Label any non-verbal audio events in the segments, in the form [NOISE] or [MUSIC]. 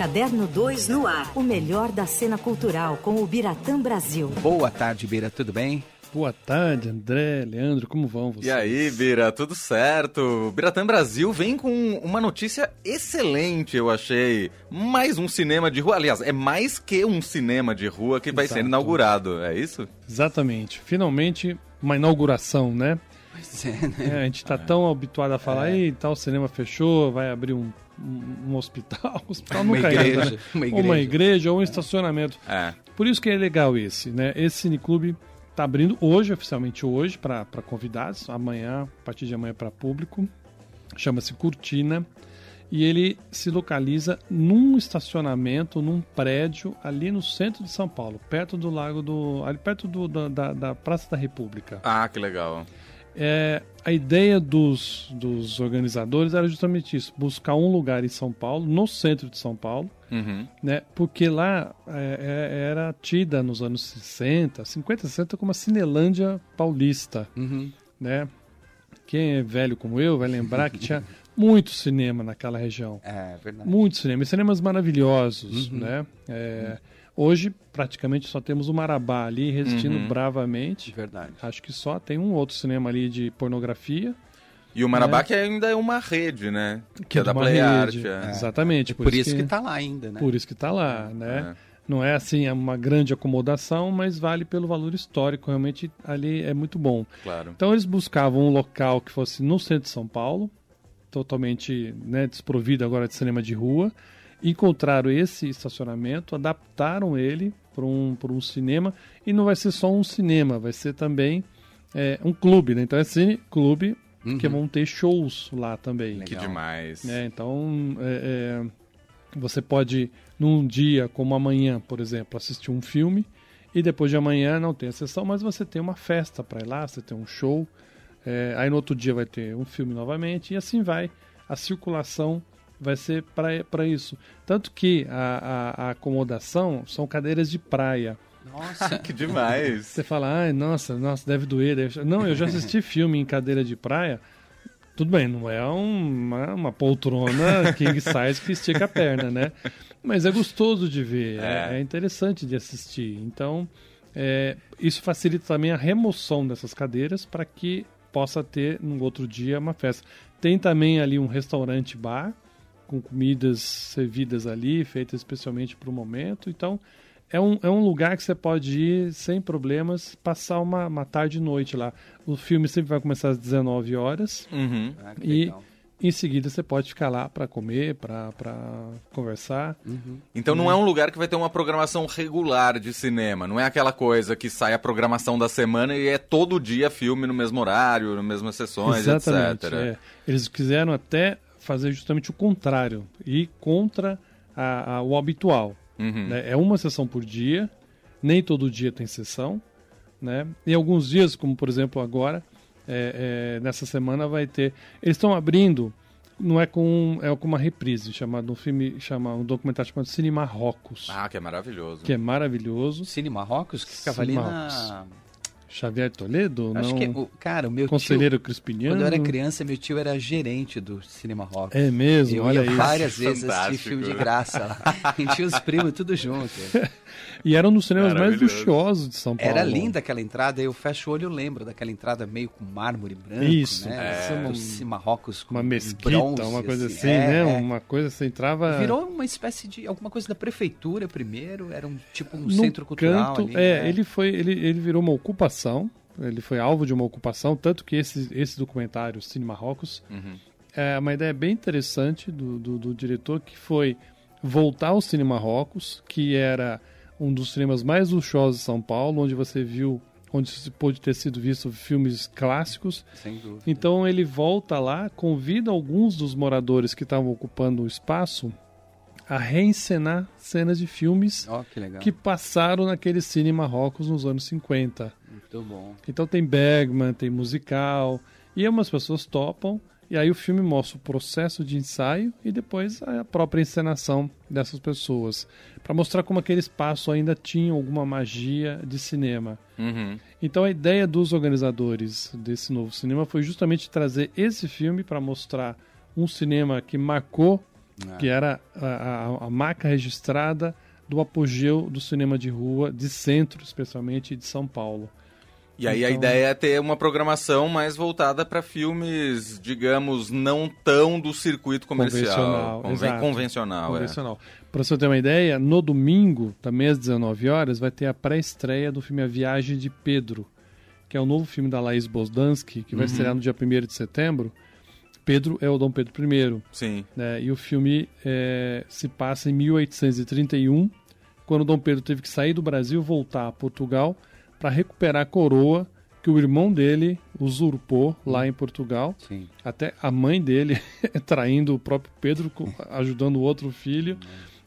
Caderno 2 no ar. O melhor da cena cultural com o Biratã Brasil. Boa tarde, Bira, tudo bem? Boa tarde, André, Leandro, como vão vocês? E aí, Bira, tudo certo? O Biratã Brasil vem com uma notícia excelente, eu achei. Mais um cinema de rua. Aliás, é mais que um cinema de rua que vai Exato. ser inaugurado, é isso? Exatamente. Finalmente, uma inauguração, né? Pois é, né? É, a gente tá tão habituado a falar, ei, tal cinema fechou, vai abrir um, um, um hospital. [LAUGHS] Hospital Uma nunca igreja, entra, né? uma Ou Uma igreja. igreja ou um estacionamento. É. Por isso que é legal esse, né? Esse cineclube tá abrindo hoje, oficialmente hoje, para convidados. Amanhã, a partir de amanhã, para público. Chama-se Cortina. E ele se localiza num estacionamento, num prédio ali no centro de São Paulo, perto do lago do. ali perto do, da, da, da Praça da República. Ah, que legal. É, a ideia dos, dos organizadores era justamente isso: buscar um lugar em São Paulo, no centro de São Paulo, Uhum. né? Porque lá é, é, era tida nos anos 60, 50, 60 como a Cinelândia paulista, Uhum. né? Quem é velho como eu vai lembrar que tinha [LAUGHS] muito cinema naquela região. É verdade. Muito cinema, e cinemas maravilhosos, né? É, Hoje, praticamente, só temos o Marabá ali resistindo Uhum. bravamente. Verdade. Acho que só tem um outro cinema ali de pornografia. E o Marabá que ainda é uma rede, né? Que, é de da uma Play rede. Art. é. Exatamente. Por, isso que, tá lá ainda, né? Por isso que tá lá, né? É. Não é assim é uma grande acomodação, mas vale pelo valor histórico. Realmente ali é muito bom. Claro. Então eles buscavam um local que fosse no centro de São Paulo, totalmente né, desprovido agora de cinema de rua. Encontraram esse estacionamento, adaptaram ele para um, pra um cinema. E não vai ser só um cinema, vai ser também é, um clube. Né? Então é cine clube, que Uhum. vão ter shows lá também. Que Legal. demais. né? Então, é, é, você pode, num dia como amanhã, por exemplo, assistir um filme e depois de amanhã não tem a sessão, mas você tem uma festa para ir lá, você tem um show. é, aí no outro dia vai ter um filme novamente e assim vai. A circulação vai ser para isso. Tanto que a, a- a acomodação são cadeiras de praia. Nossa. [LAUGHS] Que demais. Você fala, ai, nossa, nossa, deve doer. Deve... Não, eu já assisti [LAUGHS] filme em cadeira de praia. Tudo bem, não é uma, uma poltrona king size que estica a perna, né? Mas é gostoso de ver, é, É. é interessante de assistir. Então, é, isso facilita também a remoção dessas cadeiras para que possa ter no outro dia uma festa. Tem também ali um restaurante bar com comidas servidas ali, feitas especialmente para o momento. Então, é um, é um lugar que você pode ir sem problemas, passar uma, uma tarde e noite lá. O filme sempre vai começar às 19 horas. Uhum. Ah, E legal. em seguida você pode ficar lá para comer, para conversar. Uhum. Então não é um lugar que vai ter uma programação regular de cinema. Não é aquela coisa que sai a programação da semana e é todo dia filme no mesmo horário, nas mesmas sessões, Exatamente. etc. é. Eles quiseram até fazer justamente o contrário, ir contra a- a- o habitual. Uhum. né? É uma sessão por dia, nem todo dia tem sessão. Né? E alguns dias, como por exemplo agora, é, é, nessa semana vai ter. Eles estão abrindo, não é com é com uma reprise, chamado um filme, chama um documentário chamado Cine Marrocos, Ah, que é maravilhoso. que é maravilhoso. Cine Marrocos, que ficava Cine ali Marrocos. na... Xavier Toledo, Acho não, que, o, cara, o meu conselheiro tio... Crispiniano. Quando eu era criança, meu tio era gerente do Cine Marrocos. É mesmo, Eu olha ia isso. várias vezes assistir Fantástico. filme de graça lá. A [LAUGHS] gente tinha os primos tudo junto. [LAUGHS] E era um dos cinemas mais luxuosos de São Paulo. Era linda aquela entrada, eu fecho o olho e lembro daquela entrada meio com mármore branco, Isso, né? é. Cine Marrocos com Uma mesquita, bronze, uma coisa assim, É, né? é. Uma coisa você entrava. Virou uma espécie de alguma coisa da prefeitura primeiro, era um tipo um no centro cultural canto, ali. é, né? ele foi, ele, ele virou uma ocupação. Ele foi alvo de uma ocupação, tanto que esse, esse documentário, Cine Marrocos, Uhum. é uma ideia bem interessante do, do, do diretor, que foi voltar ao Cine Marrocos, que era um dos cinemas mais luxuosos de São Paulo, onde você viu, onde se pôde ter sido visto filmes clássicos. Sem dúvida. Então ele volta lá, convida alguns dos moradores que estavam ocupando o espaço a reencenar cenas de filmes Ó, que que passaram naquele Cine Marrocos nos anos 50. Muito bom. Então tem Bergman, tem musical, e algumas pessoas topam, e aí o filme mostra o processo de ensaio e depois a própria encenação dessas pessoas, para mostrar como aquele espaço ainda tinha alguma magia de cinema. Uhum. Então a ideia dos organizadores desse novo cinema foi justamente trazer esse filme para mostrar um cinema que marcou Ah. que era a, a, a marca registrada do apogeu do cinema de rua, de centro especialmente, de São Paulo. E aí a Então- ideia é ter uma programação mais voltada para filmes, digamos, não tão do circuito comercial. Convencional, exato. convencional, é. convencional. Para você ter uma ideia, no domingo, também às 19 horas, vai ter a pré-estreia do filme A Viagem de Pedro, que é o novo filme da Laís Bosdansky, que vai Uhum. estrear no dia 1 de setembro. Pedro é o Dom Pedro I, Sim. né? E o filme é, se passa em 1831, quando Dom Pedro teve que sair do Brasil voltar a Portugal para recuperar a coroa que o irmão dele usurpou lá em Portugal. Sim. Até a mãe dele [LAUGHS] traindo o próprio Pedro, ajudando o outro filho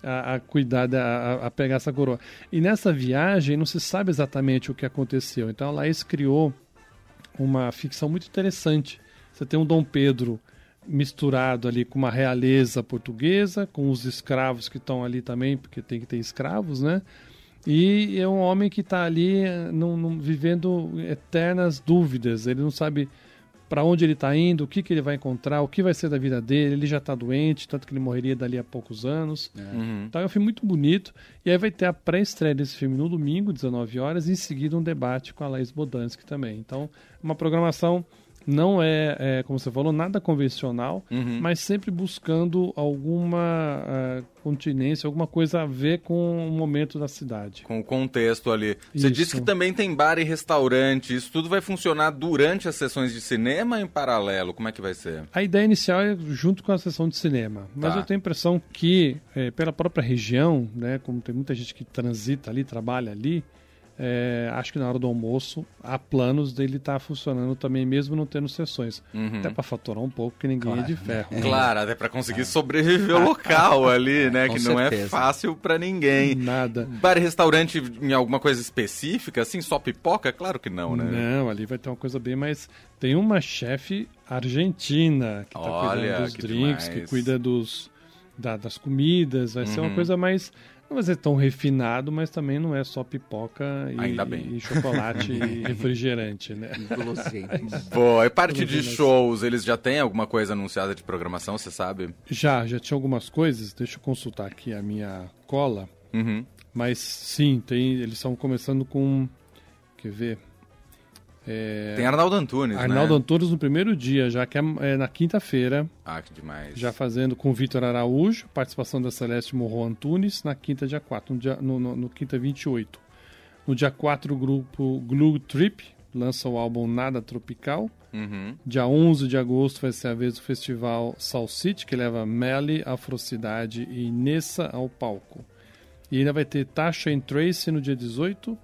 a, a cuidar, da, a, a pegar essa coroa. E nessa viagem não se sabe exatamente o que aconteceu. Então a Laís criou uma ficção muito interessante. Você tem um Dom Pedro misturado ali com uma realeza portuguesa, com os escravos que estão ali também, porque tem que ter escravos, né? E é um homem que está ali eh, num- num- vivendo eternas dúvidas. Ele não sabe para onde ele está indo, o que, que ele vai encontrar, o que vai ser da vida dele. Ele já está doente, tanto que ele morreria dali a poucos anos. Uhum. Então é um filme muito bonito. E aí vai ter a pré-estreia desse filme no domingo, 19 horas, e em seguida um debate com a Laís Bodansky também. Então, uma programação não é, é, como você falou, nada convencional, Uhum. mas sempre buscando alguma ah, continência, alguma coisa a ver com o momento da cidade. Com o contexto ali. Você Isso. disse que também tem bar e restaurante. Isso tudo vai funcionar durante as sessões de cinema em paralelo? Como é que vai ser? A ideia inicial é junto com a sessão de cinema, mas Tá. eu tenho a impressão que, eh, pela própria região, né, como tem muita gente que transita ali, trabalha ali, eh, acho que na hora do almoço há planos dele estar funcionando também, mesmo não tendo sessões. Uhum. Até para faturar um pouco, que ninguém é de ferro. né? [LAUGHS] Claro, até pra conseguir sobreviver o local ali, né? Com que não é certeza. fácil pra ninguém. Nada. Bar e restaurante em alguma coisa específica, assim, só pipoca? Claro que não, né? Não, ali vai ter uma coisa bem mais. Tem uma chefe argentina que está Olha, cuidando dos que drinks, que demais. cuida dos, da- das comidas. Vai ser uma Uhum. coisa mais. Não vai ser tão refinado, mas também não é só pipoca e, Ainda bem. e chocolate e [LAUGHS] refrigerante, né? Boa, e parte de mas- shows, eles já têm alguma coisa anunciada de programação, você sabe? Já, já tinha algumas coisas. Deixa eu consultar aqui a minha cola. Uhum. Mas sim, tem, eles estão começando com. Quer ver? É, Tem Arnaldo Antunes, Arnaldo né? Antunes no primeiro dia, já que é, é na quinta-feira. Ah, que demais. Já fazendo com o Vitor Araújo, participação da Celeste Morro Antunes, na quinta, dia 4, no, dia, no, no, no quinta 28. No dia 4, o grupo Glue Trip lança o álbum Nada Tropical. Uhum. Dia 11 de agosto vai ser a vez do festival Soul City, que leva Melly, Afrocidade e Nessa ao palco. E ainda vai ter Tasha and Tracy no dia 18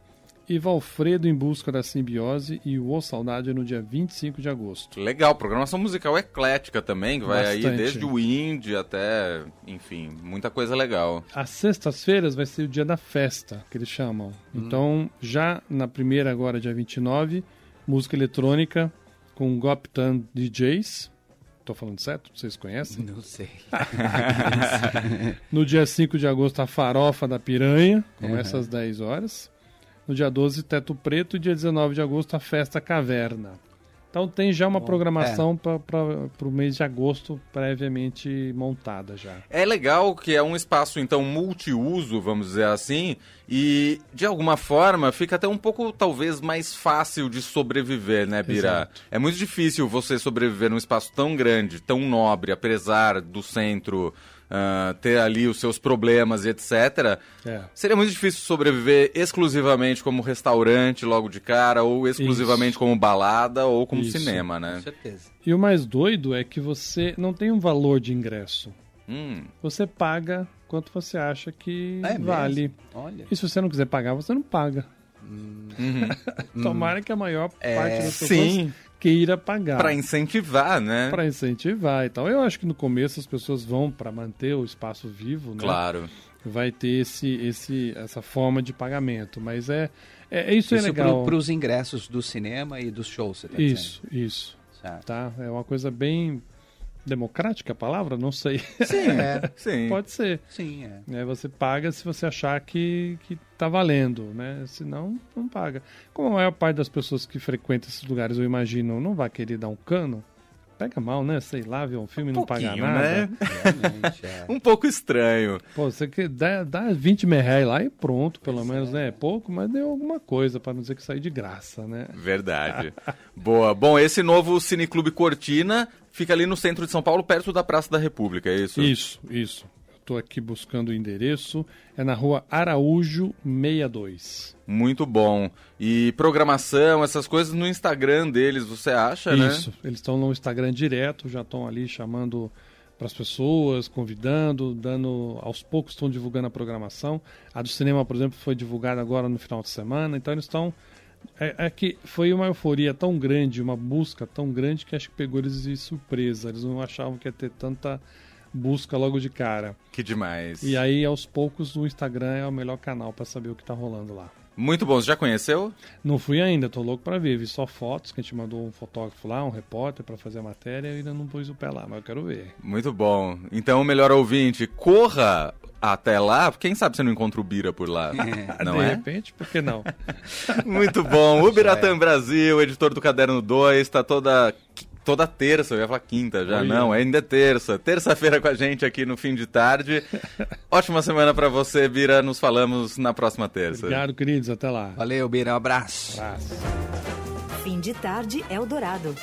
e Valfredo em Busca da Simbiose e o O Saudade no dia 25 de agosto. Legal, programação musical eclética também, que vai aí desde o indie até, enfim, muita coisa legal. As sextas-feiras vai ser o dia da festa, que eles chamam. Então, já na primeira, agora, dia 29, música eletrônica com Goptan DJs. Tô falando certo? Vocês conhecem? Não sei. [LAUGHS] No dia 5 de agosto, a Farofa da Piranha, começa às 10 horas. No dia 12, Teto Preto. E dia 19 de agosto, a Festa Caverna. Então tem já uma programação para o mês de agosto previamente montada já. É legal que é um espaço, então, multiuso, vamos dizer assim, e de alguma forma fica até um pouco, talvez, mais fácil de sobreviver, né, Bira? Exato. É muito difícil você sobreviver num espaço tão grande, tão nobre, apesar do centro ah, ter ali os seus problemas e etc. É. Seria muito difícil sobreviver exclusivamente como restaurante logo de cara, ou exclusivamente como balada, ou como Isso. cinema, Com né? certeza. E o mais doido é que você não tem um valor de ingresso. Hum, Você paga quanto você acha que É vale. Olha. E se você não quiser pagar, você não paga. uhum. [LAUGHS] Tomara que a maior É, parte das pessoas sim. Queira pagar. Pra incentivar, né? Para incentivar e tal. Eu acho que no começo as pessoas vão para manter o espaço vivo, né? Claro. Vai ter esse, esse, essa forma de pagamento. Mas é, é isso, é Isso legal. para os ingressos do cinema e dos shows, você tá Isso, isso. dizendo. Certo. Tá? É uma coisa bem democrática a palavra? Não sei. Sim, é. [LAUGHS] Sim. Pode ser. Sim, é. né? Você paga se você achar que, que tá valendo, né? Senão, não paga. Como a maior parte das pessoas que frequentam esses lugares, eu imagino, não vai querer dar um cano, pega mal, né? Sei lá, ver um filme e não pagar nada. né? É. [LAUGHS] Um pouco estranho. Pô, você quer dá, dá 20 mil reais lá e pronto, pelo menos, né? É pouco, mas deu alguma coisa, pra não dizer que sair de graça, né? Verdade. [LAUGHS] Boa. Bom, esse novo Cineclube Cortina fica ali no centro de São Paulo, perto da Praça da República, é isso? Isso, isso. Estou aqui buscando o endereço. É na rua Araújo 62. Muito bom. E programação, essas coisas no Instagram deles, você acha, né? Isso. Eles estão no Instagram direto, já estão ali chamando para as pessoas, convidando, dando. Aos poucos estão divulgando a programação. A do cinema, por exemplo, foi divulgada agora no final de semana. Então eles estão. É, é que foi uma euforia tão grande, uma busca tão grande que acho que pegou eles de surpresa. Eles não achavam que ia ter tanta busca logo de cara. Que demais. E aí, aos poucos, o Instagram é o melhor canal para saber o que tá rolando lá. Muito bom. Você já conheceu? Não fui ainda, tô louco para ver. Vi só fotos, que a gente mandou um fotógrafo lá, um repórter para fazer a matéria e ainda não pus o pé lá, mas eu quero ver. Muito bom. Então, melhor ouvinte, corra até lá. Quem sabe você não encontra o Bira por lá, [LAUGHS] não de é? repente, por que não? [LAUGHS] Muito bom. O Biratã [LAUGHS] é. Brasil, editor do Caderno 2, tá toda toda terça, eu ia falar quinta já, Olha. não, ainda é terça. Terça-feira com a gente aqui no fim de tarde. [LAUGHS] Ótima semana pra você, Bira. Nos falamos na próxima terça. Obrigado, queridos. Até lá. Valeu, Bira, um abraço. Abraço. Fim de tarde Eldorado.